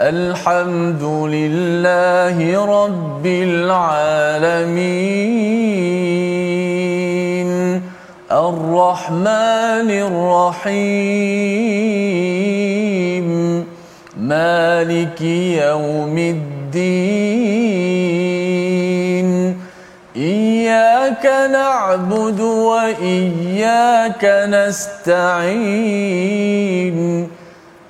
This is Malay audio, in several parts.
الحمد لله رب العالمين. الرحمن الرحيم. مالك يوم الدين. إياك نعبد وإياك نستعين.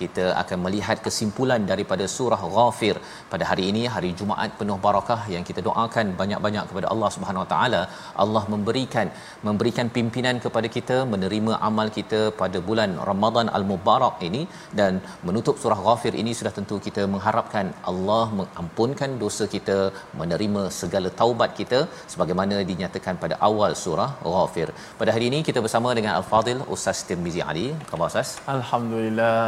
kita akan melihat kesimpulan daripada surah Ghafir. Pada hari ini hari Jumaat penuh barakah yang kita doakan banyak-banyak kepada Allah Subhanahu Wa Taala. Allah memberikan memberikan pimpinan kepada kita menerima amal kita pada bulan Ramadan Al-Mubarak ini. Dan menutup surah Ghafir ini sudah tentu kita mengharapkan Allah mengampunkan dosa kita menerima segala taubat kita sebagaimana dinyatakan pada awal surah Ghafir. Pada hari ini kita bersama dengan Al-Fadil Ustaz Tirmizi Ali. Khabar Ustaz? Alhamdulillah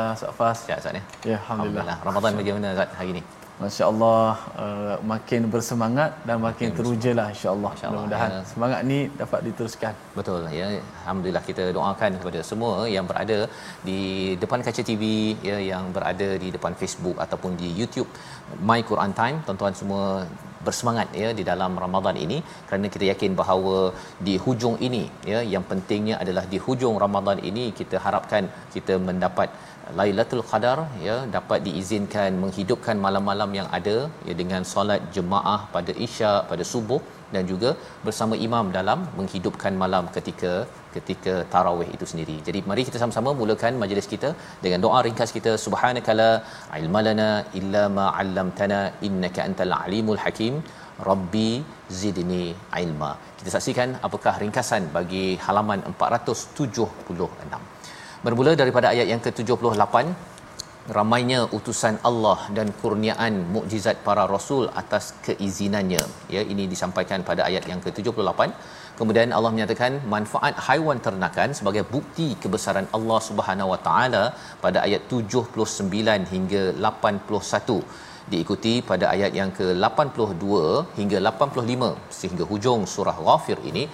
Safas sihat Ustaz ya Ya Alhamdulillah Ramadan bagaimana Ustaz hari ini Masya Allah uh, makin bersemangat dan makin teruja lah insya Allah. Masya Allah, Mudah-mudahan ya. semangat ni dapat diteruskan. Betul ya. Alhamdulillah kita doakan kepada semua yang berada di depan kaca TV ya yang berada di depan Facebook ataupun di YouTube My Quran Time tuan-tuan semua bersemangat ya di dalam Ramadan ini kerana kita yakin bahawa di hujung ini ya yang pentingnya adalah di hujung Ramadan ini kita harapkan kita mendapat Lailatul Qadar ya dapat diizinkan menghidupkan malam-malam yang ada ya dengan solat jemaah pada Isyak pada subuh dan juga bersama imam dalam menghidupkan malam ketika ketika tarawih itu sendiri. Jadi mari kita sama-sama mulakan majlis kita dengan doa ringkas kita subhanakala ilmalana illa ma 'allamtana innaka antal alimul hakim rabbi zidni ilma. Kita saksikan apakah ringkasan bagi halaman 476. Bermula daripada ayat yang ke-78 ramainya utusan Allah dan kurniaan mukjizat para rasul atas keizinannya. Ya ini disampaikan pada ayat yang ke-78. Kemudian Allah menyatakan manfaat haiwan ternakan sebagai bukti kebesaran Allah Subhanahu Wa Taala pada ayat 79 hingga 81 diikuti pada ayat yang ke-82 hingga 85 sehingga hujung surah Ghafir ini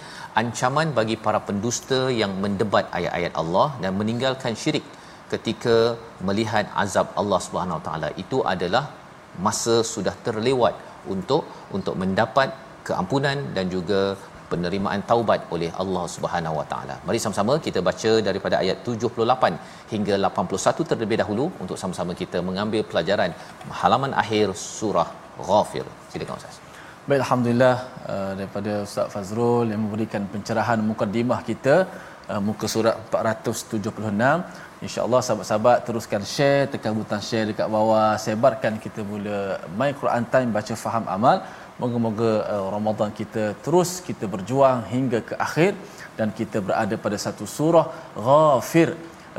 ancaman bagi para pendusta yang mendebat ayat-ayat Allah dan meninggalkan syirik ketika melihat azab Allah Subhanahu taala itu adalah masa sudah terlewat untuk untuk mendapat keampunan dan juga penerimaan taubat oleh Allah Subhanahu Wa Taala. Mari sama-sama kita baca daripada ayat 78 hingga 81 terlebih dahulu untuk sama-sama kita mengambil pelajaran halaman akhir surah Ghafir. Silakan Ustaz. Baik Alhamdulillah uh, daripada Ustaz Fazrul yang memberikan pencerahan mukadimah kita uh, muka surat 476 InsyaAllah sahabat-sahabat teruskan share tekan butang share dekat bawah sebarkan kita mula My Quran Time baca faham amal moga-moga uh, Ramadan kita terus kita berjuang hingga ke akhir dan kita berada pada satu surah Ghafir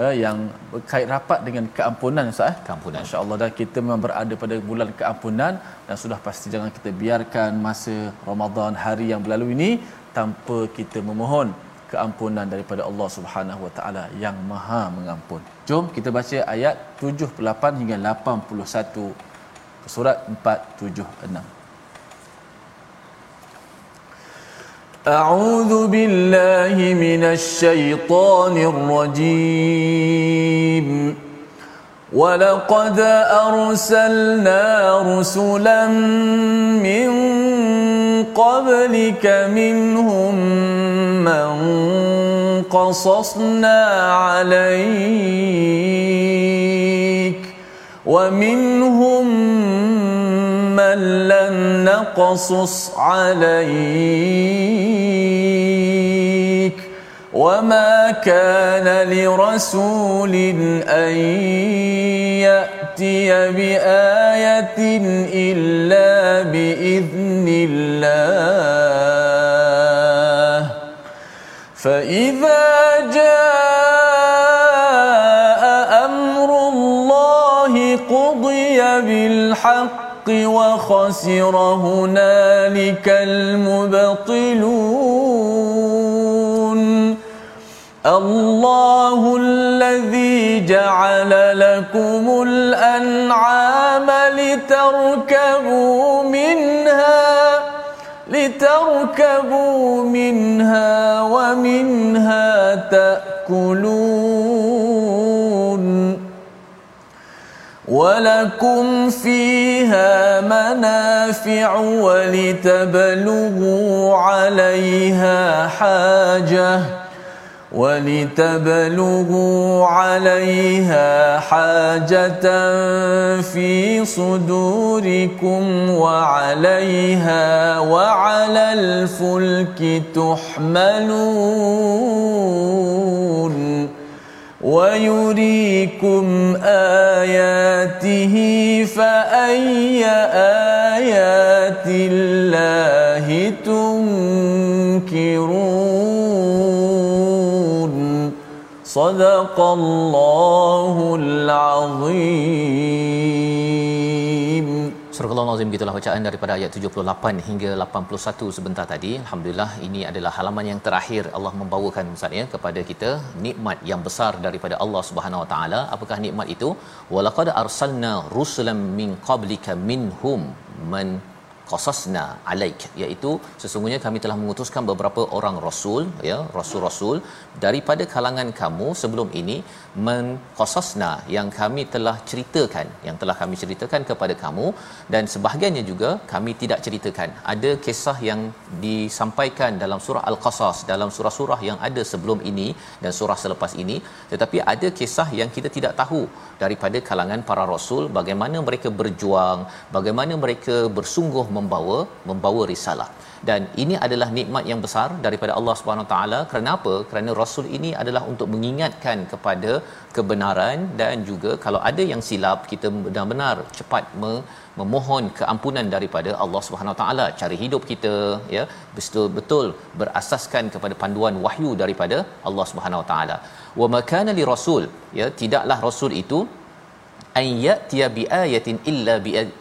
uh, yang berkait rapat dengan keampunan Ustaz eh? Keampunan. Masya-Allah dan kita memang berada pada bulan keampunan dan sudah pasti jangan kita biarkan masa Ramadan hari yang berlalu ini tanpa kita memohon keampunan daripada Allah Subhanahu Wa Taala yang Maha Mengampun. Jom kita baca ayat 78 hingga 81 surat 476. أعوذ بالله من الشيطان الرجيم ولقد أرسلنا رسلا من قبلك منهم من قصصنا عليك ومنهم من لم نقصص عليك وما كان لرسول أن يأتي بآية إلا بإذن الله. فإذا جاء أمر الله قضي بالحق وخسر هنالك المبطلون. الله جعل لكم الأنعام لتركبوا منها لتركبوا منها ومنها تأكلون. ولكم فيها منافع ولتبلغوا عليها حاجة ولتبلغوا عليها حاجة في صدوركم وعليها وعلى الفلك تحملون ويريكم آياته فأي آيات صدق الله العظيم Surah Al-Azim gitulah bacaan daripada ayat 78 hingga 81 sebentar tadi. Alhamdulillah ini adalah halaman yang terakhir Allah membawakan Ustaz ya kepada kita nikmat yang besar daripada Allah Subhanahu Wa Taala. Apakah nikmat itu? Walaqad arsalna rusulan min qablika minhum man qasasna alaik iaitu sesungguhnya kami telah mengutuskan beberapa orang rasul ya rasul-rasul daripada kalangan kamu sebelum ini men qasasna yang kami telah ceritakan yang telah kami ceritakan kepada kamu. Dan sebahagiannya juga kami tidak ceritakan. Ada kisah yang disampaikan dalam surah al-qasas dalam surah-surah yang ada sebelum ini dan surah selepas ini. Tetapi ada kisah yang kita tidak tahu daripada kalangan para rasul bagaimana mereka berjuang bagaimana mereka bersungguh membawa membawa risalah dan ini adalah nikmat yang besar daripada Allah Subhanahu taala. Kerana apa kerana rasul ini adalah untuk mengingatkan kepada kebenaran dan juga kalau ada yang silap kita benar-benar cepat me- memohon keampunan daripada Allah Subhanahu taala. Cara hidup kita ya betul-betul berasaskan kepada panduan wahyu daripada Allah Subhanahu taala. Wa makana li rasul ya tidaklah rasul itu an ya'tiya bi ayatin illa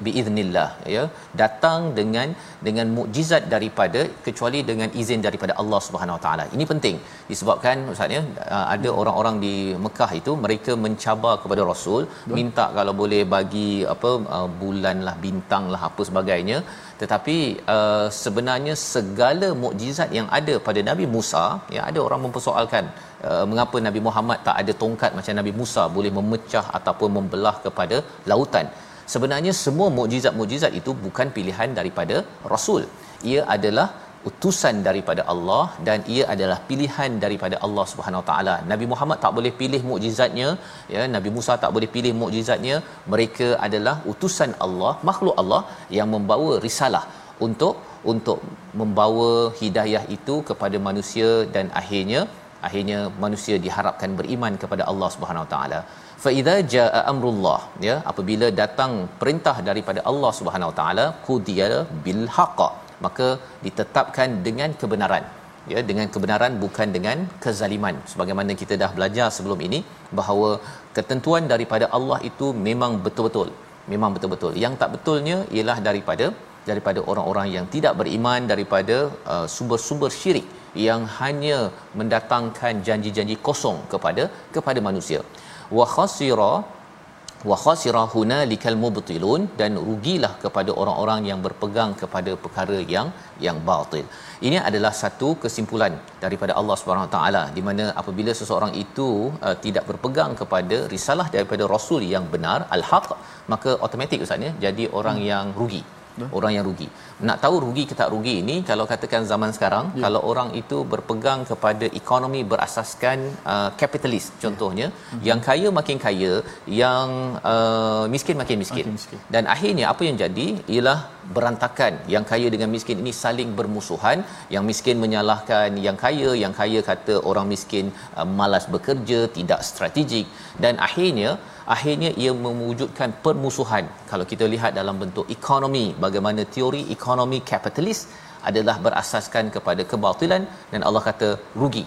bi idznillah ya datang dengan dengan mukjizat daripada kecuali dengan izin daripada Allah Subhanahu Wa taala. Ini penting disebabkan ustaz ya ada orang-orang di Mekah itu mereka mencabar kepada rasul minta kalau boleh bagi apa bulan lah bintang lah apa sebagainya. Tetapi uh, sebenarnya segala mukjizat yang ada pada Nabi Musa ya ada orang mempersoalkan uh, mengapa Nabi Muhammad tak ada tongkat macam Nabi Musa boleh memecah ataupun membelah kepada lautan sebenarnya semua mukjizat-mukjizat itu bukan pilihan daripada rasul ia adalah utusan daripada Allah dan ia adalah pilihan daripada Allah Subhanahu taala. Nabi Muhammad tak boleh pilih mukjizatnya, ya, Nabi Musa tak boleh pilih mukjizatnya. Mereka adalah utusan Allah, makhluk Allah yang membawa risalah untuk untuk membawa hidayah itu kepada manusia dan akhirnya akhirnya manusia diharapkan beriman kepada Allah Subhanahu Wa taala. Fa idza jaa amrullah ya apabila datang perintah daripada Allah Subhanahu Wa taala qudiya bil haqq maka ditetapkan dengan kebenaran. Ya dengan kebenaran bukan dengan kezaliman. Sebagaimana kita dah belajar sebelum ini bahawa ketentuan daripada Allah itu memang betul-betul memang betul-betul. Yang tak betulnya ialah daripada daripada orang-orang yang tidak beriman daripada uh, sumber-sumber syirik yang hanya mendatangkan janji-janji kosong kepada kepada manusia wa khasira wa khasira hunalikal mubtilun dan rugilah kepada orang-orang yang berpegang kepada perkara yang yang batil. Ini adalah satu kesimpulan daripada Allah Subhanahu taala di mana apabila seseorang itu uh, tidak berpegang kepada risalah daripada rasul yang benar al-haq maka automatik ustaz ya jadi orang hmm. yang rugi orang yang rugi. Nak tahu rugi ke tak rugi ini kalau katakan zaman sekarang ya. kalau orang itu berpegang kepada ekonomi berasaskan uh, kapitalis contohnya ya. yang kaya makin kaya yang uh, miskin makin miskin. makin miskin. Dan akhirnya apa yang jadi ialah berantakan yang kaya dengan miskin ini saling bermusuhan yang miskin menyalahkan yang kaya yang kaya kata orang miskin uh, malas bekerja tidak strategik dan akhirnya akhirnya ia mewujudkan permusuhan. Kalau kita lihat dalam bentuk ekonomi bagaimana teori ekonomi kapitalis adalah berasaskan kepada kebatilan dan Allah kata rugi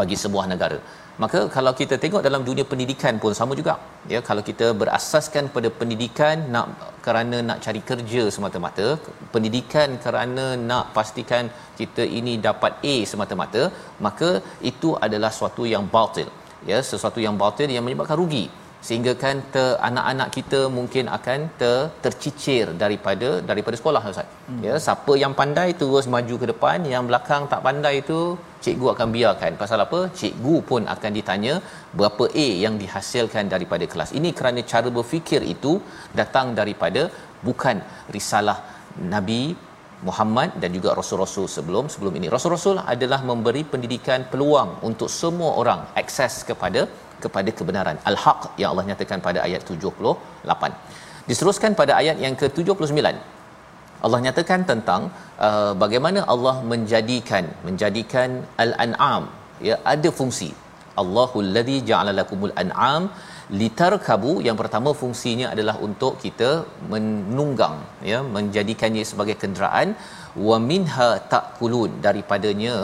bagi sebuah negara. Maka kalau kita tengok dalam dunia pendidikan pun sama juga. Ya kalau kita berasaskan pada pendidikan nak kerana nak cari kerja semata-mata pendidikan kerana nak pastikan kita ini dapat A semata-mata maka itu adalah sesuatu yang batil. Ya sesuatu yang batil yang menyebabkan rugi sehingga kan ter, anak-anak kita mungkin akan ter, tercicir daripada daripada sekolah ustaz. Hmm. Ya, siapa yang pandai terus maju ke depan, yang belakang tak pandai itu cikgu akan biarkan. Pasal apa? Cikgu pun akan ditanya berapa A yang dihasilkan daripada kelas. Ini kerana cara berfikir itu datang daripada bukan risalah Nabi Muhammad dan juga rasul-rasul sebelum sebelum ini. Rasul-rasul adalah memberi pendidikan peluang untuk semua orang akses kepada kepada kebenaran al-haq yang Allah nyatakan pada ayat 78. Diteruskan pada ayat yang ke-79. Allah nyatakan tentang uh, bagaimana Allah menjadikan menjadikan al-an'am ya ada fungsi. Allahul ladzi ja'ala lakumul an'am litarkabu yang pertama fungsinya adalah untuk kita menunggang ya menjadikannya sebagai kenderaan wa minha takulun daripadanya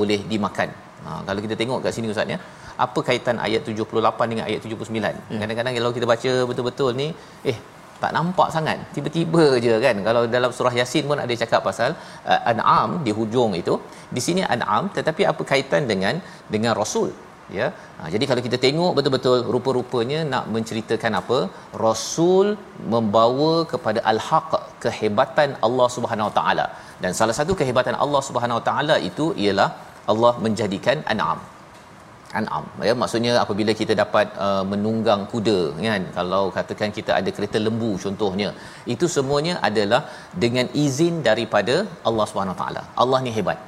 boleh dimakan. Ha, kalau kita tengok kat sini ustaz ya apa kaitan ayat 78 dengan ayat 79 ya. kadang-kadang kalau kita baca betul-betul ni eh tak nampak sangat. Tiba-tiba je kan? Kalau dalam surah yasin pun ada cakap pasal uh, an'am di hujung itu. Di sini an'am tetapi apa kaitan dengan dengan rasul? Ya? Ha, jadi kalau kita tengok betul-betul rupa-rupanya nak menceritakan apa? Rasul membawa kepada al-haq kehebatan Allah Subhanahu Wa taala. Dan salah satu kehebatan Allah Subhanahu Wa taala itu ialah Allah menjadikan an'am an'am. Ya maksudnya apabila kita dapat uh, menunggang kuda kan? Kalau katakan kita ada kereta lembu contohnya itu semuanya adalah dengan izin daripada Allah Subhanahu taala. Allah ni hebat.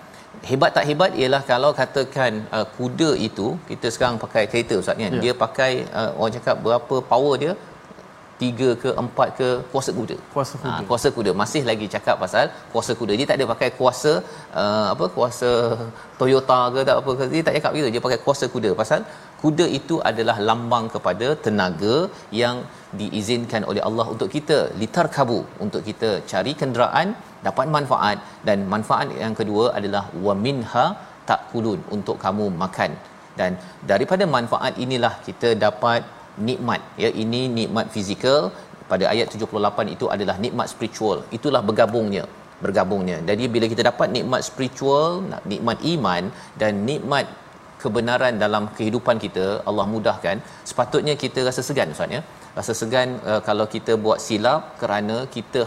Hebat tak hebat ialah kalau katakan uh, kuda itu kita sekarang pakai kereta ustaz kan? Ya. dia pakai uh, orang cakap berapa power dia tiga ke empat ke kuasa kuda. Kuasa kuda. Ha, kuasa kuda. Masih lagi cakap pasal kuasa kuda. Dia tak ada pakai kuasa uh, apa kuasa Toyota ke tak apa ke. Dia tak cakap gitu. Dia pakai kuasa kuda. Pasal kuda itu adalah lambang kepada tenaga yang diizinkan oleh Allah untuk kita litar kabu untuk kita cari kenderaan dapat manfaat dan manfaat yang kedua adalah wa minha takulun untuk kamu makan dan daripada manfaat inilah kita dapat nikmat ya ini nikmat fizikal. Pada ayat 78 itu adalah nikmat spiritual. Itulah bergabungnya bergabungnya. Jadi bila kita dapat nikmat spiritual nikmat iman dan nikmat kebenaran dalam kehidupan kita Allah mudahkan. Sepatutnya kita rasa segan ustaz ya. Rasa segan uh, kalau kita buat silap kerana kita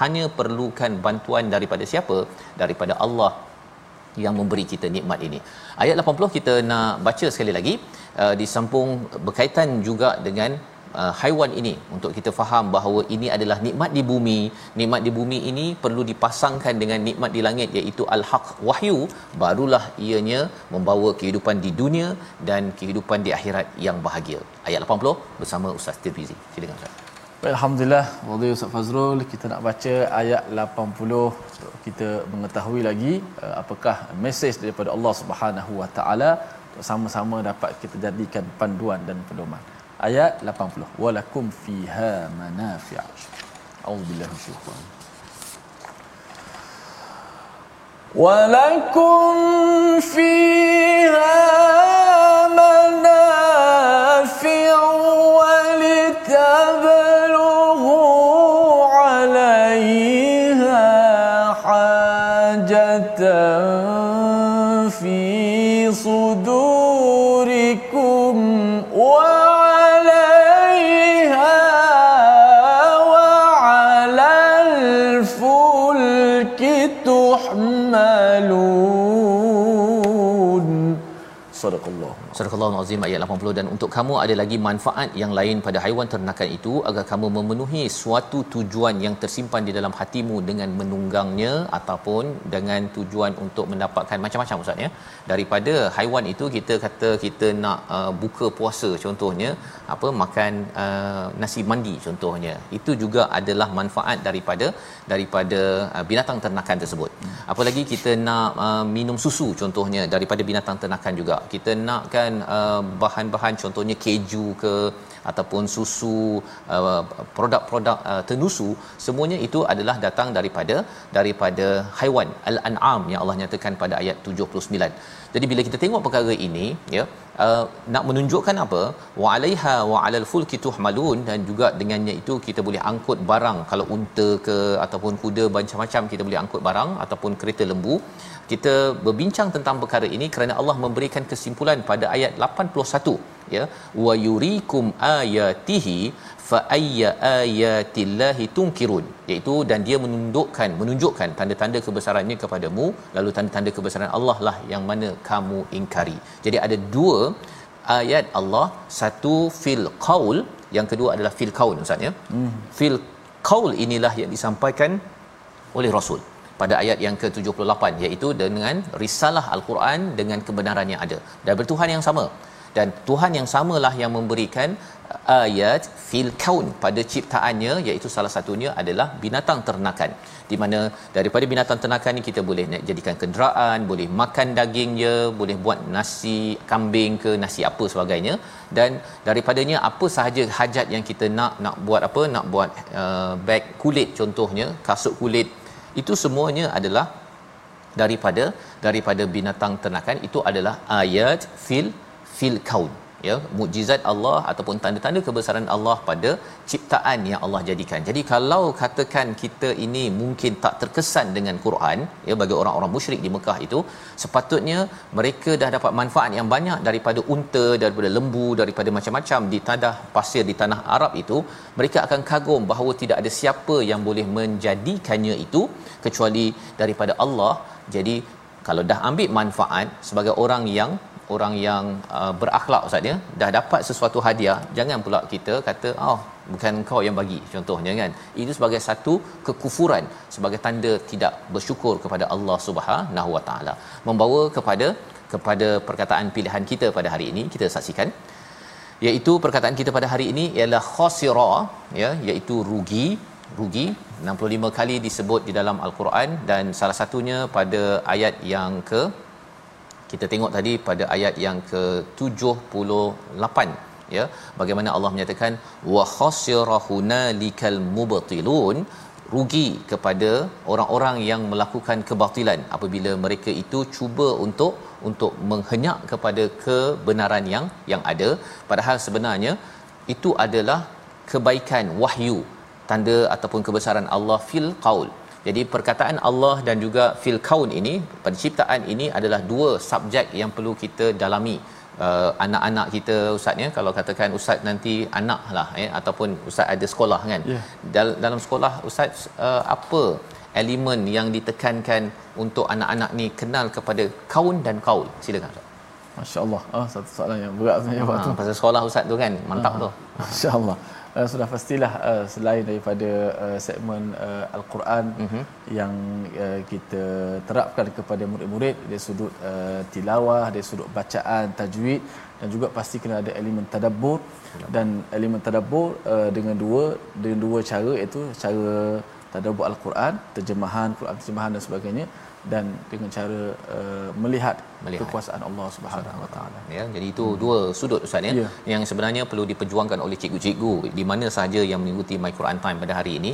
hanya perlukan bantuan daripada siapa? Daripada Allah yang memberi kita nikmat ini. Ayat 80 kita nak baca sekali lagi uh, disambung berkaitan juga dengan uh, haiwan ini untuk kita faham bahawa ini adalah nikmat di bumi. Nikmat di bumi ini perlu dipasangkan dengan nikmat di langit iaitu al-haq wahyu barulah ianya membawa kehidupan di dunia dan kehidupan di akhirat yang bahagia. Ayat 80 bersama Ustaz Tirmizi. Silakan Ustaz. Alhamdulillah, Wadhi Ustaz Fazrul, kita nak baca ayat 80 kita mengetahui lagi uh, apakah mesej daripada Allah Subhanahu Wa Taala untuk sama-sama dapat kita jadikan panduan dan pedoman. Ayat 80. Walakum fiha manafi'. A'udzubillahi minasyaitanir Walakum fiha صدوركم وعليها تحملون صدق الله. Sadaqallahu azim ayat 80 dan untuk kamu ada lagi manfaat yang lain pada haiwan ternakan itu agar kamu memenuhi suatu tujuan yang tersimpan di dalam hatimu dengan menunggangnya ataupun dengan tujuan untuk mendapatkan macam-macam ustaz ya. Daripada haiwan itu kita kata kita nak uh, buka puasa contohnya apa makan uh, nasi mandi contohnya. Itu juga adalah manfaat daripada daripada uh, binatang ternakan tersebut. Apalagi kita nak uh, minum susu contohnya daripada binatang ternakan juga kita nakkan uh, bahan-bahan contohnya keju ke ataupun susu uh, produk-produk uh, tenusu semuanya itu adalah datang daripada daripada haiwan al-an'am yang Allah nyatakan pada ayat 79. Jadi bila kita tengok perkara ini ya uh, nak menunjukkan apa? Wa 'alaiha wa 'alal fulki tuhmalun. Dan juga dengannya itu kita boleh angkut barang. Kalau unta ke ataupun kuda macam-macam kita boleh angkut barang ataupun kereta lembu. Kita berbincang tentang perkara ini kerana Allah memberikan kesimpulan pada ayat 81 ya. Wa yurikum ayatihi fa ayya ayatillahi tunkirun. Iaitu dan dia menunjukkan menunjukkan tanda-tanda kebesarannya kepadamu. Lalu tanda-tanda kebesaran Allah lah yang mana kamu ingkari. Jadi ada dua ayat Allah. Satu fil qaul. Yang kedua adalah fil kaun ustaz ya. Hmm. fil qaul inilah yang disampaikan oleh rasul pada ayat yang ke-78 iaitu dengan risalah al-Quran dengan kebenaran yang ada. Dan bertuhan yang sama dan Tuhan yang samalah yang memberikan ayat fil kaun pada ciptaannya iaitu salah satunya adalah binatang ternakan. Di mana daripada binatang ternakan ni kita boleh jadikan kenderaan boleh makan dagingnya boleh buat nasi kambing ke nasi apa sebagainya. Dan daripadanya apa sahaja hajat yang kita nak nak buat apa nak buat uh, beg kulit contohnya kasut kulit itu semuanya adalah daripada daripada binatang ternakan. Itu adalah ayat fil fil kaun ya mukjizat Allah ataupun tanda-tanda kebesaran Allah pada ciptaan yang Allah jadikan. Jadi kalau katakan kita ini mungkin tak terkesan dengan Quran ya bagi orang-orang musyrik di Mekah itu sepatutnya mereka dah dapat manfaat yang banyak daripada unta daripada lembu daripada macam-macam di tanah pasir di tanah Arab itu mereka akan kagum bahawa tidak ada siapa yang boleh menjadikannya itu kecuali daripada Allah. Jadi kalau dah ambil manfaat sebagai orang yang orang yang uh, berakhlak ustaz ya dah dapat sesuatu hadiah jangan pula kita kata oh bukan kau yang bagi contohnya kan? Itu sebagai satu kekufuran sebagai tanda tidak bersyukur kepada Allah Subhanahu Wa Taala. Membawa kepada kepada perkataan pilihan kita pada hari ini kita saksikan iaitu perkataan kita pada hari ini ialah khasira ya iaitu rugi rugi. 65 kali disebut di dalam al-Quran dan salah satunya pada ayat yang ke kita tengok tadi pada ayat yang ke-78 ya. Bagaimana Allah menyatakan wa khasira hunalikal mubtilun rugi kepada orang-orang yang melakukan kebatilan apabila mereka itu cuba untuk untuk menghenyak kepada kebenaran yang yang ada. Padahal sebenarnya itu adalah kebaikan wahyu tanda ataupun kebesaran Allah fil qaul jadi perkataan Allah dan juga fil kaun ini penciptaan ini adalah dua subjek yang perlu kita dalami uh, anak-anak kita ustaz ya kalau katakan ustaz nanti anak lah ya ataupun ustaz ada sekolah kan yeah. Dal- dalam sekolah ustaz uh, apa elemen yang ditekankan untuk anak-anak ni kenal kepada kaun dan kaul silakan ustaz Masya-Allah. Ah satu soalan yang berat sebenarnya ha, tu. Pasal sekolah ustaz tu kan. Mantap ha, tu. Masya-Allah uh, sudah pastilah uh, selain daripada uh, segmen uh, al-Quran uh-huh. yang uh, kita terapkan kepada murid-murid dari sudut uh, tilawah, dari sudut bacaan, tajwid dan juga pasti kena ada elemen tadabbur dan elemen tadabbur uh, dengan dua dengan dua cara iaitu cara tadabbur al-Quran, terjemahan Quran terjemahan dan sebagainya dan dengan cara uh, melihat, melihat kekuasaan Allah Subhanahu Wa Taala. Ya, jadi itu hmm. dua sudut ustaz ya, ya yang sebenarnya perlu diperjuangkan oleh cikgu-cikgu di mana sahaja yang mengikuti My Quran Time pada hari ini.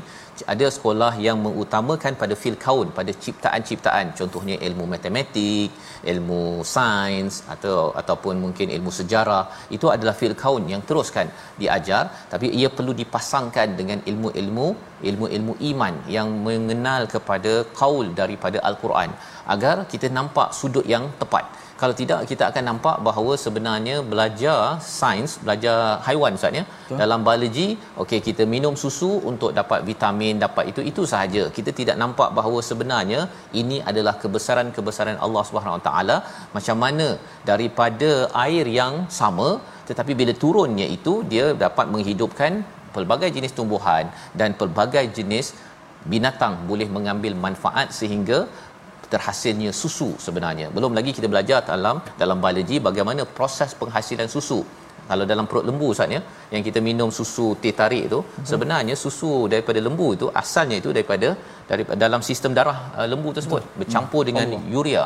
Ada sekolah yang mengutamakan pada fil kaun, pada ciptaan-ciptaan, contohnya ilmu matematik, ilmu sains atau ataupun mungkin ilmu sejarah. Itu adalah fil kaun yang teruskan diajar, tapi ia perlu dipasangkan dengan ilmu-ilmu ilmu-ilmu iman yang mengenal kepada kaul daripada al-Quran al-Quran agar kita nampak sudut yang tepat. Kalau tidak kita akan nampak bahawa sebenarnya belajar sains belajar haiwan ustaz ya dalam biologi okey kita minum susu untuk dapat vitamin dapat itu itu sahaja. Kita tidak nampak bahawa sebenarnya ini adalah kebesaran-kebesaran Allah Subhanahu taala macam mana daripada air yang sama tetapi bila turunnya itu dia dapat menghidupkan pelbagai jenis tumbuhan dan pelbagai jenis binatang boleh mengambil manfaat sehingga terhasilnya susu sebenarnya. Belum lagi kita belajar dalam dalam biologi bagaimana proses penghasilan susu. Kalau dalam perut lembu Ustaz ya, yang kita minum susu teh tarik itu, hmm. sebenarnya susu daripada lembu itu asalnya itu daripada dari dalam sistem darah uh, lembu tersebut hmm. bercampur hmm. dengan Allah. urea.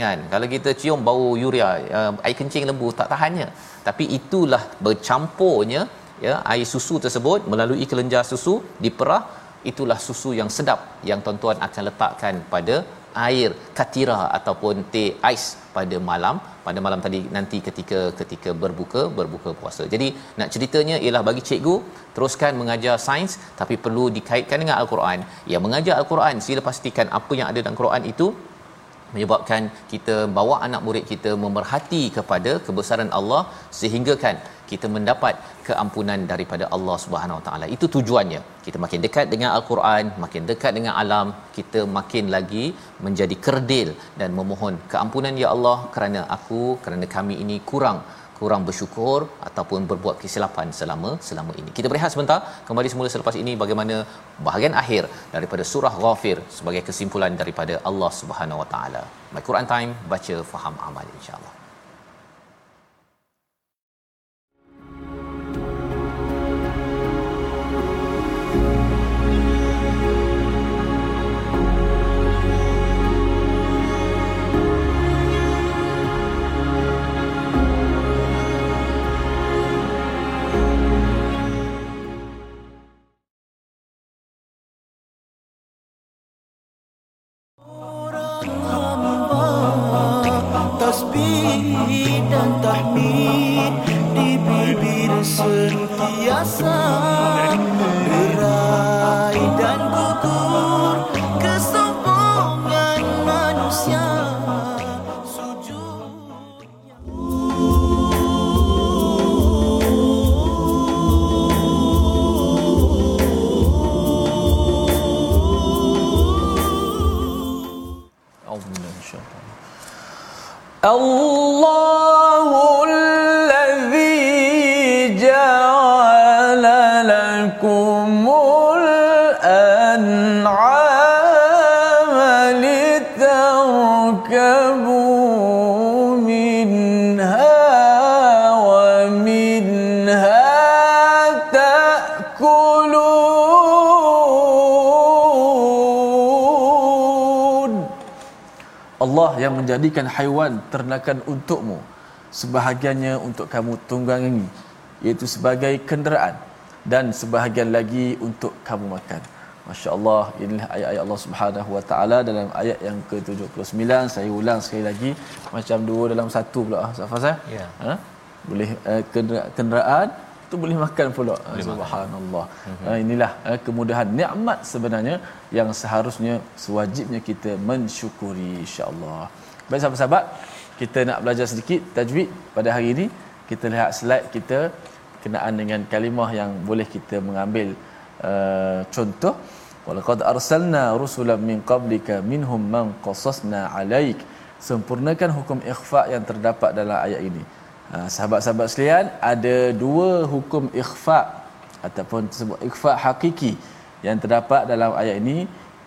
Kan? Kalau kita cium bau urea, uh, air kencing lembu tak tahannya. Tapi itulah bercampurnya ya air susu tersebut melalui kelenjar susu diperah itulah susu yang sedap yang tuan-tuan akan letakkan pada air katira ataupun teh ais pada malam pada malam tadi nanti ketika ketika berbuka berbuka puasa. Jadi nak ceritanya ialah bagi cikgu teruskan mengajar sains tapi perlu dikaitkan dengan al-Quran. Yang mengajar al-Quran sila pastikan apa yang ada dalam Quran itu menyebabkan kita bawa anak murid kita memerhati kepada kebesaran Allah sehingga kan kita mendapat keampunan daripada Allah Subhanahu Wa Taala. Itu tujuannya. Kita makin dekat dengan Al-Quran, makin dekat dengan alam, kita makin lagi menjadi kerdil dan memohon keampunan ya Allah kerana aku, kerana kami ini kurang kurang bersyukur ataupun berbuat kesilapan selama selama ini. Kita berehat sebentar, kembali semula selepas ini bagaimana bahagian akhir daripada surah Ghafir sebagai kesimpulan daripada Allah Subhanahu Wa Taala. My Quran Time baca faham amal insya-Allah. Yang menjadikan haiwan ternakan untukmu sebahagiannya untuk kamu tunggangi iaitu sebagai kenderaan dan sebahagian lagi untuk kamu makan. Masya-Allah inilah ayat-ayat Allah Subhanahu Wa Taala dalam ayat yang ke-79 saya ulang sekali lagi macam dua dalam satu pula. Ah Safas eh ya. Ha? boleh uh, kenderaan tu boleh makan pula. Boleh subhanallah. Makan. Mhm. Uh, inilah uh, kemudahan nikmat sebenarnya yang seharusnya sewajibnya kita mensyukuri insya-Allah baik sahabat-sahabat kita nak belajar sedikit tajwid pada hari ini. Kita lihat slide kita kenaan dengan kalimah yang boleh kita mengambil uh, contoh. Walaqad arsalna rusulan min qablika minhum man qasasna alaik. Sempurnakan hukum ikhfa yang terdapat dalam ayat ini. Ha, sahabat-sahabat sekalian ada dua hukum ikhfa ataupun sebut ikhfa hakiki yang terdapat dalam ayat ini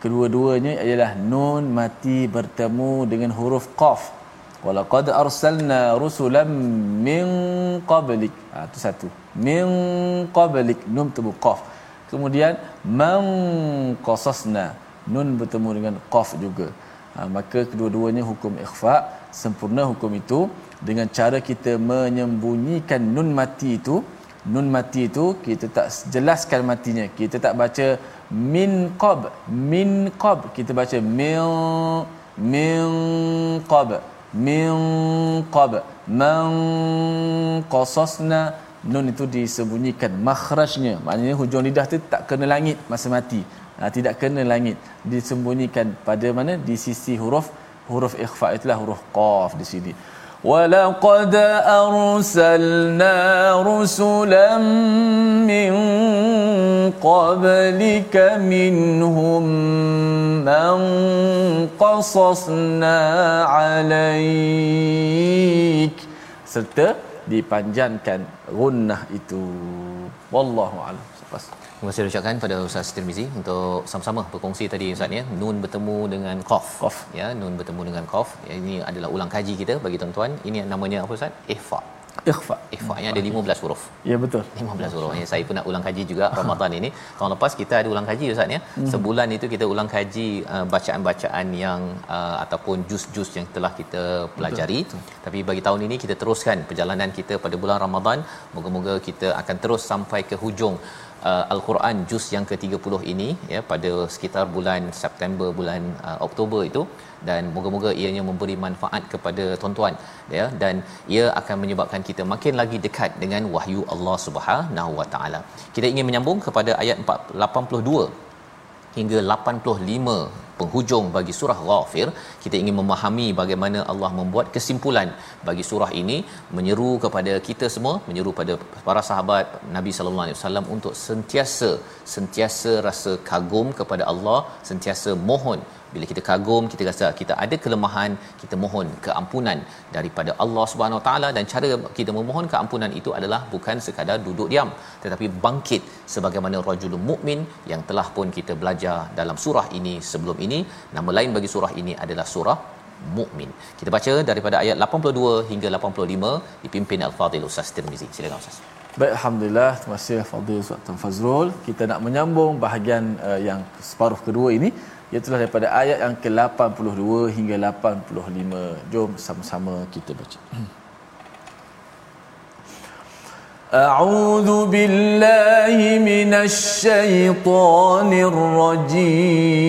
kedua-duanya ialah nun mati bertemu dengan huruf qaf. Walaqad arsalna rusulan min qablik. Ha itu satu. Min qablik nun bertemu qaf. Kemudian man qasasna nun bertemu dengan qaf juga. Ha, maka kedua-duanya hukum ikhfa sempurna hukum itu. Dengan cara kita menyembunyikan nun mati itu nun mati itu kita tak jelaskan matinya. Kita tak baca min qab min qab kita baca min min qab min qab man qasasna. Nun itu disembunyikan makhrajnya. Maknanya hujung lidah tu tak kena langit masa mati. Ha, tidak kena langit. Disembunyikan pada mana? Di sisi huruf huruf ikhfa itulah huruf qaf di sini ولقد أرسلنا رسلا من قبلك منهم من قصصنا عليك serta dipanjangkan gunnah itu wallahu alam Terima kasih ucapkan pada Ustaz Tirmizi untuk sama-sama berkongsi tadi Ustaz ya. Nun bertemu dengan qaf. Qaf ya, nun bertemu dengan qaf. Ya, ini adalah ulang kaji kita bagi tuan-tuan. Ini namanya apa Ustaz? Ihfa. Ikhfa. Ikhfa yang ada 15 huruf. Ya betul. 15 huruf. Ya, saya pun nak ulang kaji juga Ramadan ini. Tahun lepas kita ada ulang kaji Ustaz ya. Hmm. Sebulan itu kita ulang kaji uh, bacaan-bacaan yang uh, ataupun jus-jus yang telah kita pelajari. Betul. Betul. Tapi bagi tahun ini kita teruskan perjalanan kita pada bulan Ramadan. Moga-moga kita akan terus sampai ke hujung uh, al-Quran juz yang ke-30 ini ya pada sekitar bulan September bulan uh, Oktober itu dan moga-moga ianya memberi manfaat kepada tuan-tuan ya dan ia akan menyebabkan kita makin lagi dekat dengan wahyu Allah Subhanahu Wa Taala. Kita ingin menyambung kepada ayat 82 hingga 85 penghujung bagi surah Ghafir kita ingin memahami bagaimana Allah membuat kesimpulan bagi surah ini menyeru kepada kita semua menyeru pada para sahabat Nabi sallallahu alaihi wasallam untuk sentiasa sentiasa rasa kagum kepada Allah sentiasa mohon bila kita kagum kita rasa kita ada kelemahan kita mohon keampunan daripada Allah Subhanahu Wa Taala dan cara kita memohon keampunan itu adalah bukan sekadar duduk diam tetapi bangkit sebagaimana rajul mukmin yang telah pun kita belajar dalam surah ini sebelum ini nama lain bagi surah ini adalah surah mukmin. Kita baca daripada ayat 82 hingga 85 dipimpin Al-Fadhil Ustaz Tirmizi. Silakan Ustaz. Baik, Alhamdulillah. Terima kasih Fadil Ustaz Fazrul. Kita nak menyambung bahagian uh, yang separuh kedua ini iaitu daripada ayat yang ke-82 hingga 85. Jom sama-sama kita baca. أعوذ بالله من الشيطان الرجيم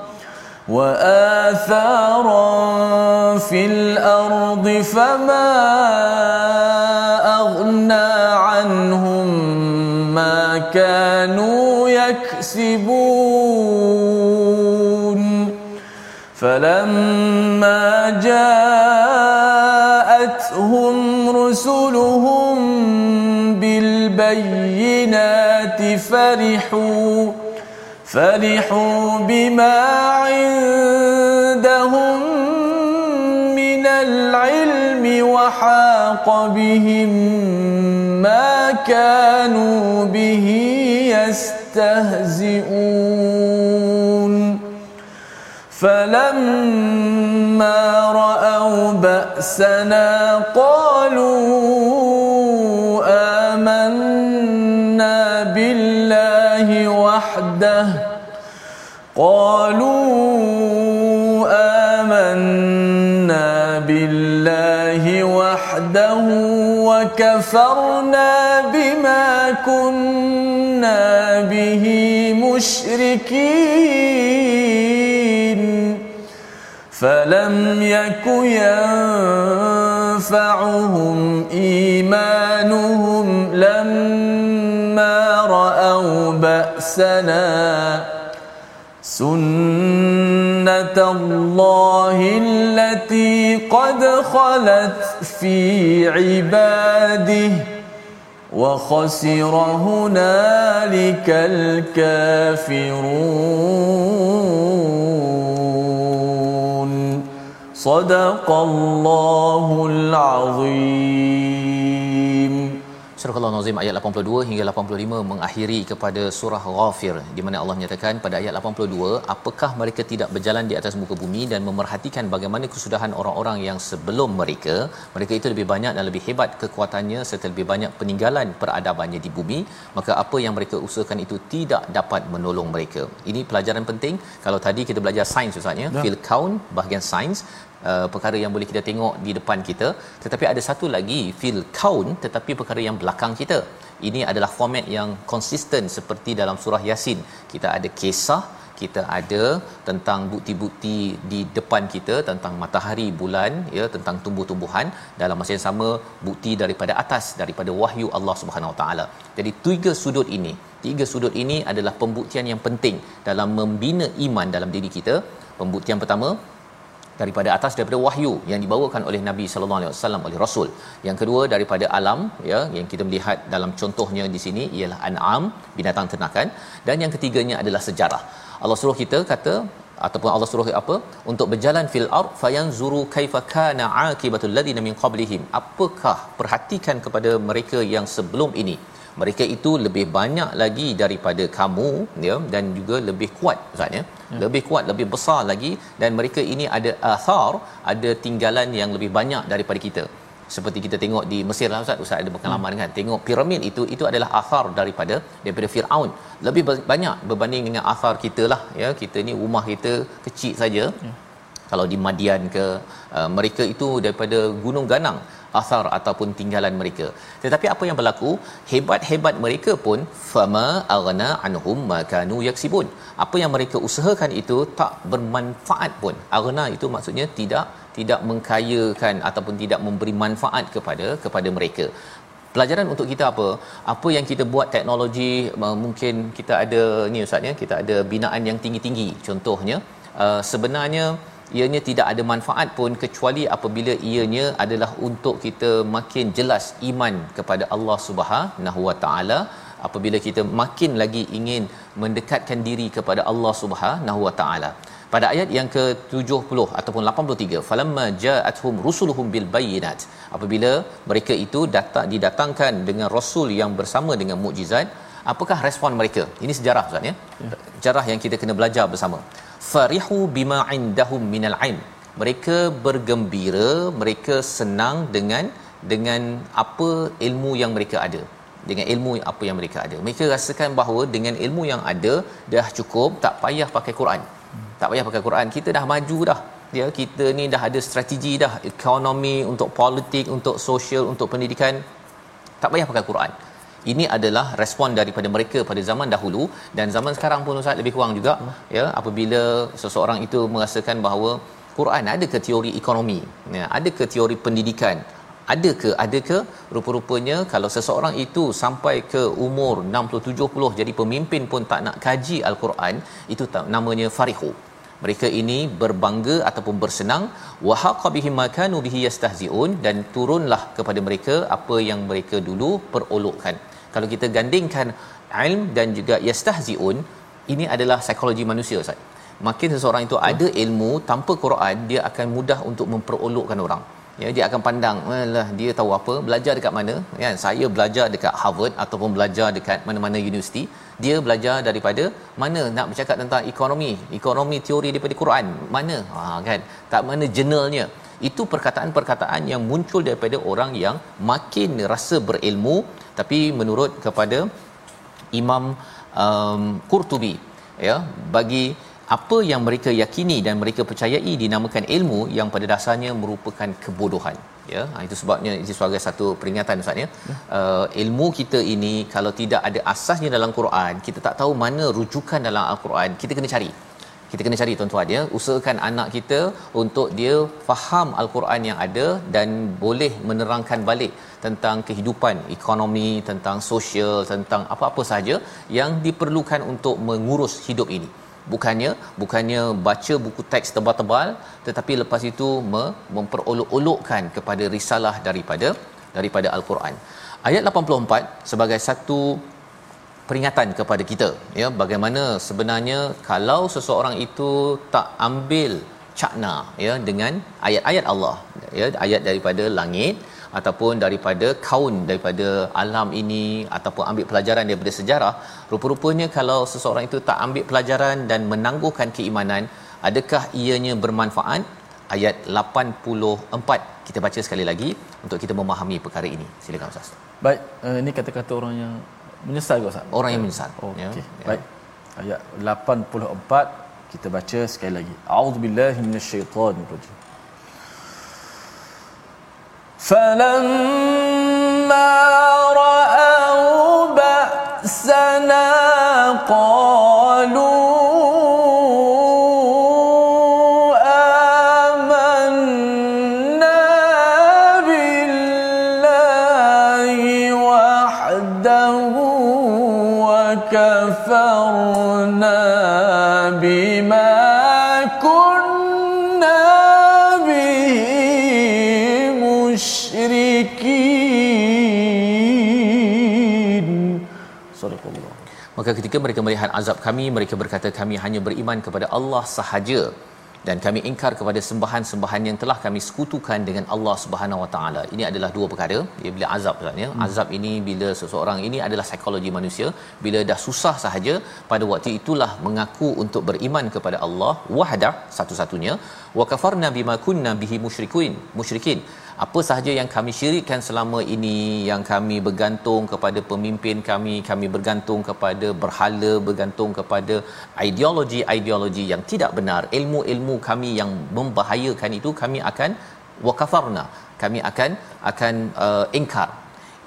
وآثارا في الأرض فما كانوا يكسبون. فلما جاءتهم رسلهم بالبينات فرحوا فرحوا بما عندهم من العلم وحاق بهم ما كانوا به يستهزئون فلما رأوا بأسنا قالوا وحده. قالوا آمنا بالله وحده وكفرنا بما كنا به مشركين. فلم يك ينفعهم إيمانهم بأسنا سنة الله التي قد خلت في عباده وخسر هنالك الكافرون. صدق الله العظيم. Surah Al-Nazim ayat 82 hingga 85 mengakhiri kepada surah Ghafir di mana Allah menyatakan pada ayat 82 apakah mereka tidak berjalan di atas muka bumi dan memerhatikan bagaimana kesudahan orang-orang yang sebelum mereka? Mereka itu lebih banyak dan lebih hebat kekuatannya serta lebih banyak peninggalan peradabannya di bumi. Maka apa yang mereka usahakan itu tidak dapat menolong mereka. Ini pelajaran penting. Kalau tadi kita belajar sains ustaz ya. fil kaun bahagian sains uh, perkara yang boleh kita tengok di depan kita. Tetapi ada satu lagi fil kaun tetapi perkara yang belakang kita. Ini adalah format yang konsisten seperti dalam surah yasin. Kita ada kisah kita ada tentang bukti-bukti di depan kita tentang matahari bulan ya tentang tumbuh-tumbuhan. Dalam masa yang sama bukti daripada atas daripada wahyu Allah Subhanahu Wa Taala. Jadi tiga sudut ini tiga sudut ini adalah pembuktian yang penting dalam membina iman dalam diri kita. Pembuktian pertama daripada atas daripada wahyu yang dibawakan oleh Nabi sallallahu alaihi wasallam oleh Rasul. Yang kedua daripada alam ya yang kita melihat dalam contohnya di sini ialah an'am binatang ternakan dan yang ketiganya adalah sejarah. Allah suruh kita kata ataupun Allah suruh apa untuk berjalan fil ard fayanzuru kaifa kana aqibatul ladina min qablihim apakah perhatikan kepada mereka yang sebelum ini mereka itu lebih banyak lagi daripada kamu ya dan juga lebih kuat ustaz ya. Hmm. lebih kuat lebih besar lagi. Dan mereka ini ada athar ada tinggalan yang lebih banyak daripada kita. Seperti kita tengok di Mesir lah ustaz. Ustaz ada pengalaman hmm. kan? Tengok piramid itu itu adalah athar daripada daripada Firaun. Lebih banyak berbanding dengan athar kita lah ya. Kita ni rumah kita kecil saja. Hmm. Kalau di Madian ke uh, mereka itu daripada gunung ganang athar ataupun tinggalan mereka. Tetapi apa yang berlaku? Hebat-hebat mereka pun fama aghna anhum ma kanu yaksibun. Apa yang mereka usahakan itu tak bermanfaat pun. Aghna itu maksudnya tidak tidak mengkayakan ataupun tidak memberi manfaat kepada kepada mereka. Pelajaran untuk kita apa? Apa yang kita buat teknologi mungkin kita ada ni ustaz ya, kita ada binaan yang tinggi-tinggi. Contohnya uh, sebenarnya ianya tidak ada manfaat pun kecuali apabila ianya adalah untuk kita makin jelas iman kepada Allah Subhanahu Wa Taala. Apabila kita makin lagi ingin mendekatkan diri kepada Allah Subhanahu Wa Taala. Pada ayat yang ke-70 ataupun 83 falamma ja'atuhum rusuluhum bil bayyinat. Apabila mereka itu datang didatangkan dengan rasul yang bersama dengan mukjizat apakah respon mereka? Ini sejarah ustaz ya, ya. sejarah yang kita kena belajar bersama farihu bima indahum minal ilm mereka bergembira mereka senang dengan dengan apa ilmu yang mereka ada. Dengan ilmu apa yang mereka ada. Mereka rasakan bahawa dengan ilmu yang ada dah cukup tak payah pakai Quran. Tak payah pakai Quran. Kita dah maju dah. Ya kita ni dah ada strategi dah. Ekonomi untuk politik untuk sosial untuk pendidikan. Tak payah pakai Quran ini adalah respon daripada mereka pada zaman dahulu dan zaman sekarang pun Ustaz lebih kurang juga hmm. ya apabila seseorang itu merasakan bahawa Quran ada ke teori ekonomi ya ada ke teori pendidikan ada ke ada ke rupa-rupanya kalau seseorang itu sampai ke umur 60 70 jadi pemimpin pun tak nak kaji al-Quran itu tak, namanya farihu mereka ini berbangga ataupun bersenang wahaqa bihim makanu bihi yastahziun dan turunlah kepada mereka apa yang mereka dulu perolokkan kalau kita gandingkan ilm dan juga yastahziun ini adalah psikologi manusia Ustaz. Makin seseorang itu ada ilmu tanpa Quran dia akan mudah untuk memperolokkan orang. Ya dia akan pandang lah dia tahu apa? Belajar dekat mana? Kan saya belajar dekat Harvard ataupun belajar dekat mana-mana universiti. Dia belajar daripada mana nak bercakap tentang ekonomi ekonomi teori daripada Quran. Mana? Ha kan? Tak mana jurnalnya. Itu perkataan-perkataan yang muncul daripada orang yang makin rasa berilmu tapi menurut kepada Imam um, Qurtubi ya bagi apa yang mereka yakini dan mereka percayai dinamakan ilmu yang pada dasarnya merupakan kebodohan ya. Ha, itu sebabnya ini sebagai satu peringatan ustaz ya. Uh, ilmu kita ini kalau tidak ada asasnya dalam Quran kita tak tahu mana rujukan dalam al-Quran kita kena cari kita kena cari tuan-tuan. Ya usahakan anak kita untuk dia faham al-Quran yang ada dan boleh menerangkan balik tentang kehidupan ekonomi tentang sosial tentang apa-apa saja yang diperlukan untuk mengurus hidup ini. Bukannya bukannya baca buku teks tebal-tebal tetapi lepas itu memperolok-olokkan kepada risalah daripada daripada al-Quran. Ayat 84 sebagai satu peringatan kepada kita ya. Bagaimana sebenarnya kalau seseorang itu tak ambil cakna ya dengan ayat-ayat Allah ya ayat daripada langit ataupun daripada kaun daripada alam ini ataupun ambil pelajaran daripada sejarah rupa-rupanya kalau seseorang itu tak ambil pelajaran dan menangguhkan keimanan adakah ianya bermanfaat? Ayat 84 kita baca sekali lagi untuk kita memahami perkara ini. Silakan ustaz. Baik uh, ini kata-kata orang yang Menyesal ke Ustaz? Orang yang menyesal. Oh, ya. Okey. Okay. Ya. Baik. Ayat 84 kita baca sekali lagi. A'udzubillahi minasyaitonirrajim. فَلَمَّا رَأَوْا ba'sana قَالُوا maka ketika mereka melihat azab kami mereka berkata kami hanya beriman kepada Allah sahaja dan kami ingkar kepada sembahan-sembahan yang telah kami sekutukan dengan Allah Subhanahu Wa Taala. Ini adalah dua perkara. Ya bila azab sebenarnya, hmm. azab ini bila seseorang ini adalah psikologi manusia, bila dah susah sahaja pada waktu itulah mengaku untuk beriman kepada Allah wahdah satu-satunya wa kafarna bima kunna bihi musyrikuin musyrikin apa sahaja yang kami syirikkan selama ini yang kami bergantung kepada pemimpin kami kami bergantung kepada berhala bergantung kepada ideologi-ideologi yang tidak benar ilmu-ilmu kami yang membahayakan itu kami akan wakafarna kami akan akan uh, ingkar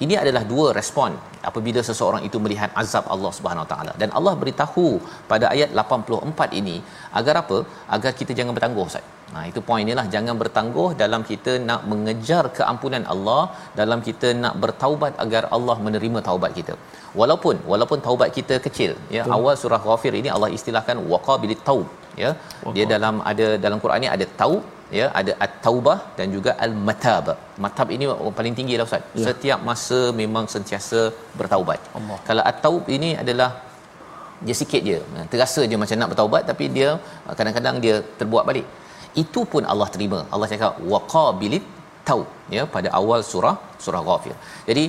ini adalah dua respon apabila seseorang itu melihat azab Allah Subhanahu taala. Dan Allah beritahu pada ayat 84 ini agar apa? Agar kita jangan bertangguh Ustaz. Nah itu poin inilah jangan bertangguh dalam kita nak mengejar keampunan Allah dalam kita nak bertaubat agar Allah menerima taubat kita. Walaupun walaupun taubat kita kecil ya Betul. awal surah Ghafir ini Allah istilahkan waqabilit taub ya. Dia dalam ada dalam Quran ni ada taub ya ada at-taubah dan juga al-matab. Matab ini paling tinggi lah ustaz. Ya. Setiap masa memang sentiasa bertaubat. Allah. Kalau at-taub ini adalah dia sikit je. Terasa je macam nak bertaubat tapi dia kadang-kadang dia terbuat balik itu pun Allah terima Allah cakap waqabilit tau ya pada awal surah surah ghafir. Jadi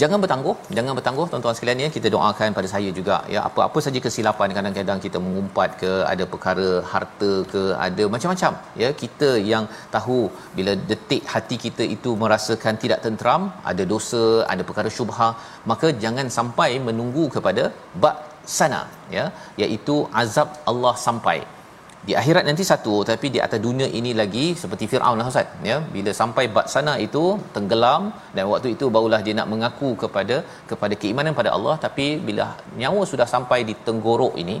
jangan bertangguh jangan bertangguh tuan-tuan sekalian ya kita doakan pada saya juga ya apa-apa saja kesilapan kadang-kadang kita mengumpat ke ada perkara harta ke ada macam-macam ya kita yang tahu bila detik hati kita itu merasakan tidak tenteram ada dosa ada perkara syubhah maka jangan sampai menunggu kepada bak sana ya iaitu azab Allah sampai di akhirat nanti satu tapi di atas dunia ini lagi seperti Firaun lah Ustaz ya. Bila sampai bab sana itu tenggelam dan waktu itu barulah dia nak mengaku kepada kepada keimanan pada Allah tapi bila nyawa sudah sampai di tenggorok ini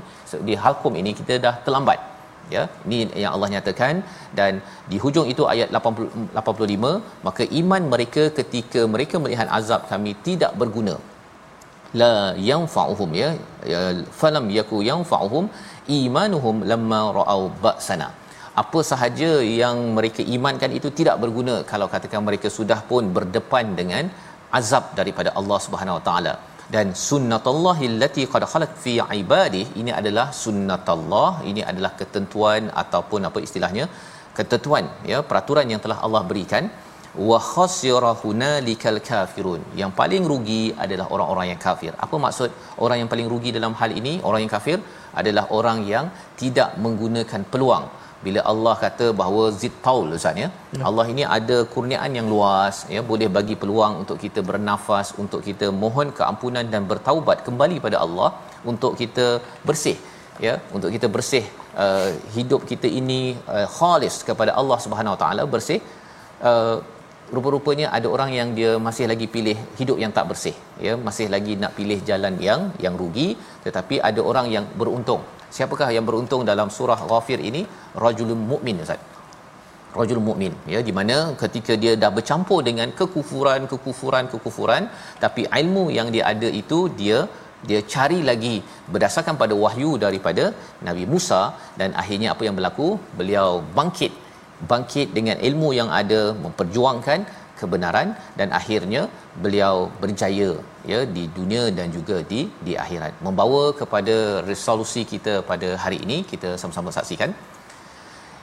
di halkum ini kita dah terlambat ya. Ini yang Allah nyatakan dan di hujung itu ayat 80 85 maka iman mereka ketika mereka melihat azab kami tidak berguna. La yanfa'uhum ya, ya falam yaku yanfa'uhum imanuhum lamma ra'au ba'sana. Apa sahaja yang mereka imankan itu tidak berguna kalau katakan mereka sudah pun berdepan dengan azab daripada Allah Subhanahu Wa Taala. Dan sunnatullahi allati qad khalat fi ibadih ini adalah sunnatullah ini adalah ketentuan ataupun apa istilahnya ketentuan ya peraturan yang telah Allah berikan wa khasira hunalikal kafirun. Yang paling rugi adalah orang-orang yang kafir. Apa maksud orang yang paling rugi dalam hal ini? Orang yang kafir adalah orang yang tidak menggunakan peluang. Bila Allah kata bahawa zitaul ustaz ya? ya. Allah ini ada kurniaan yang luas ya. Boleh bagi peluang untuk kita bernafas untuk kita mohon keampunan dan bertaubat kembali pada Allah untuk kita bersih ya. Untuk kita bersih uh, hidup kita ini uh, khalis kepada Allah Subhanahu Wa taala bersih uh, rupa-rupanya ada orang yang dia masih lagi pilih hidup yang tak bersih ya masih lagi nak pilih jalan yang yang rugi tetapi ada orang yang beruntung. Siapakah yang beruntung dalam surah ghafir ini? Rajulun mukmin ustaz. Rajul mukmin ya di mana ketika dia dah bercampur dengan kekufuran kekufuran kekufuran tapi ilmu yang dia ada itu dia dia cari lagi berdasarkan pada wahyu daripada Nabi Musa dan akhirnya apa yang berlaku? Beliau bangkit bangkit dengan ilmu yang ada memperjuangkan kebenaran dan akhirnya beliau berjaya ya di dunia dan juga di di akhirat. Membawa kepada resolusi kita pada hari ini kita sama-sama saksikan.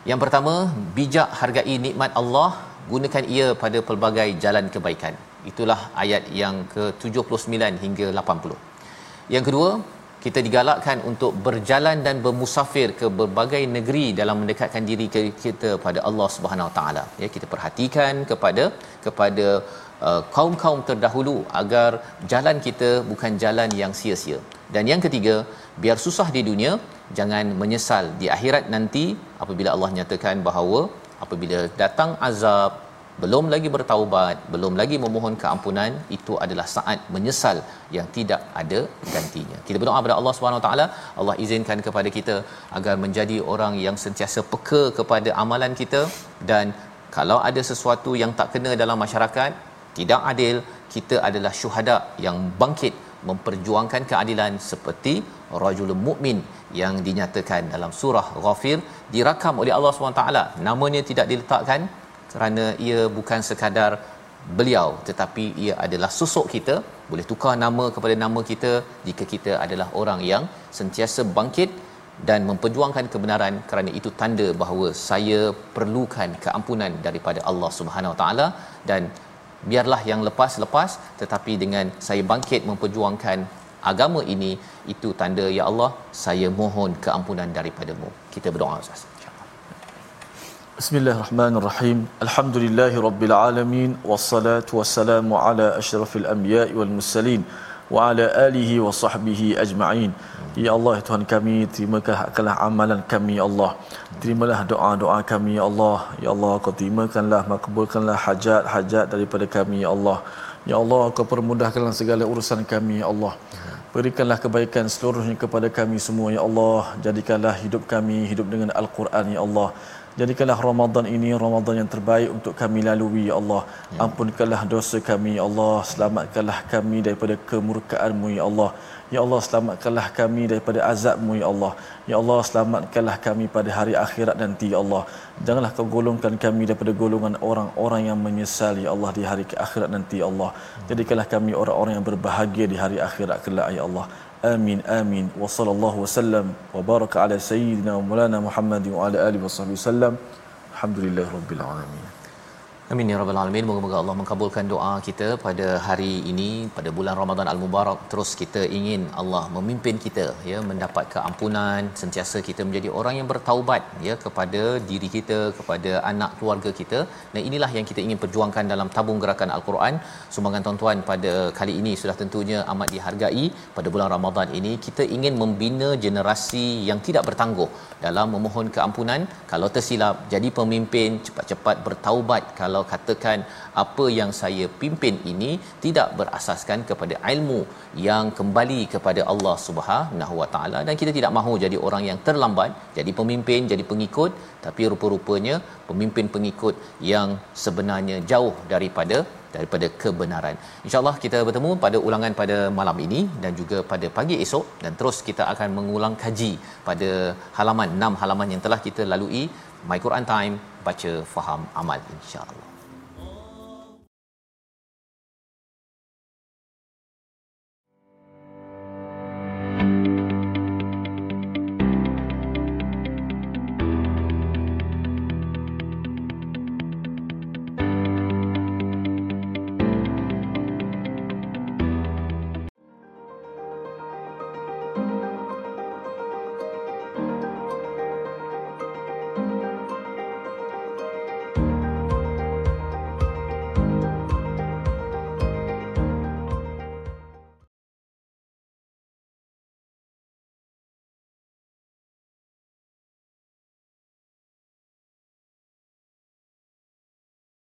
Yang pertama bijak hargai nikmat Allah gunakan ia pada pelbagai jalan kebaikan. Itulah ayat yang ke-79 hingga 80 yang kedua kita digalakkan untuk berjalan dan bermusafir ke berbagai negeri dalam mendekatkan diri kita pada Allah Subhanahu Taala. Ya kita perhatikan kepada kepada uh, kaum-kaum terdahulu agar jalan kita bukan jalan yang sia-sia. Dan yang ketiga biar susah di dunia jangan menyesal di akhirat nanti apabila Allah nyatakan bahawa apabila datang azab belum lagi bertaubat belum lagi memohon keampunan itu adalah saat menyesal yang tidak ada gantinya. Kita berdoa kepada Allah Subhanahu taala. Allah izinkan kepada kita agar menjadi orang yang sentiasa peka kepada amalan kita. Dan kalau ada sesuatu yang tak kena dalam masyarakat tidak adil kita adalah syuhada yang bangkit memperjuangkan keadilan seperti rajul mukmin yang dinyatakan dalam surah Ghafir dirakam oleh Allah SWT namanya tidak diletakkan kerana ia bukan sekadar beliau tetapi ia adalah susuk kita. Boleh tukar nama kepada nama kita jika kita adalah orang yang sentiasa bangkit dan memperjuangkan kebenaran kerana itu tanda bahawa saya perlukan keampunan daripada Allah Subhanahu taala. Dan biarlah yang lepas-lepas tetapi dengan saya bangkit memperjuangkan agama ini itu tanda ya Allah saya mohon keampunan daripadamu. Kita berdoa Ustaz Bismillahirrahmanirrahim. Alhamdulillahirabbil alamin wassalatu wassalamu ala asyrafil anbiya'i wal mursalin wa ala alihi wa sahbihi ajma'in. Ya Allah ya Tuhan kami, terimakanlah amalan kami ya Allah. Terimalah doa-doa kami ya Allah. Ya Allah kau terimakanlah, makbulkanlah hajat-hajat daripada kami ya Allah. Ya Allah kau permudahkanlah segala urusan kami ya Allah. Berikanlah kebaikan seluruhnya kepada kami semua ya Allah. Jadikanlah hidup kami hidup dengan Al-Quran ya Allah. Jadikanlah Ramadan ini Ramadan yang terbaik untuk kami lalui ya Allah. Ya. Ampunkanlah dosa kami ya Allah. Selamatkanlah kami daripada kemurkaan-Mu ya Allah. Ya Allah selamatkanlah kami daripada azab-Mu ya Allah. Ya Allah selamatkanlah kami pada hari akhirat nanti ya Allah. Janganlah kau golongkan kami daripada golongan orang-orang yang menyesal ya Allah di hari akhirat nanti ya Allah. Jadikanlah kami orang-orang yang berbahagia di hari akhirat kelak ya Allah. آمين آمين وصلى الله وسلم وبارك على سيدنا ومولانا محمد وعلى آله وصحبه وسلم الحمد لله رب العالمين Amin ya rabbal alamin. Moga-moga Allah mengabulkan doa kita pada hari ini pada bulan Ramadan Al-Mubarak. Terus kita ingin Allah memimpin kita ya mendapat keampunan, sentiasa kita menjadi orang yang bertaubat ya kepada diri kita, kepada anak keluarga kita. Dan inilah yang kita ingin perjuangkan dalam tabung gerakan Al-Quran. Sumbangan tuan-tuan pada kali ini sudah tentunya amat dihargai pada bulan Ramadan ini. Kita ingin membina generasi yang tidak bertangguh dalam memohon keampunan kalau tersilap jadi pemimpin cepat-cepat bertaubat kalau kalau katakan apa yang saya pimpin ini tidak berasaskan kepada ilmu yang kembali kepada Allah Subhanahu Wa Taala. Dan kita tidak mahu jadi orang yang terlambat jadi pemimpin jadi pengikut. Tapi rupa-rupanya pemimpin pengikut yang sebenarnya jauh daripada daripada kebenaran. InsyaAllah kita bertemu pada ulangan pada malam ini dan juga pada pagi esok. Dan terus kita akan mengulang kaji pada halaman 6 halaman yang telah kita lalui. My Quran Time baca faham amal insya-Allah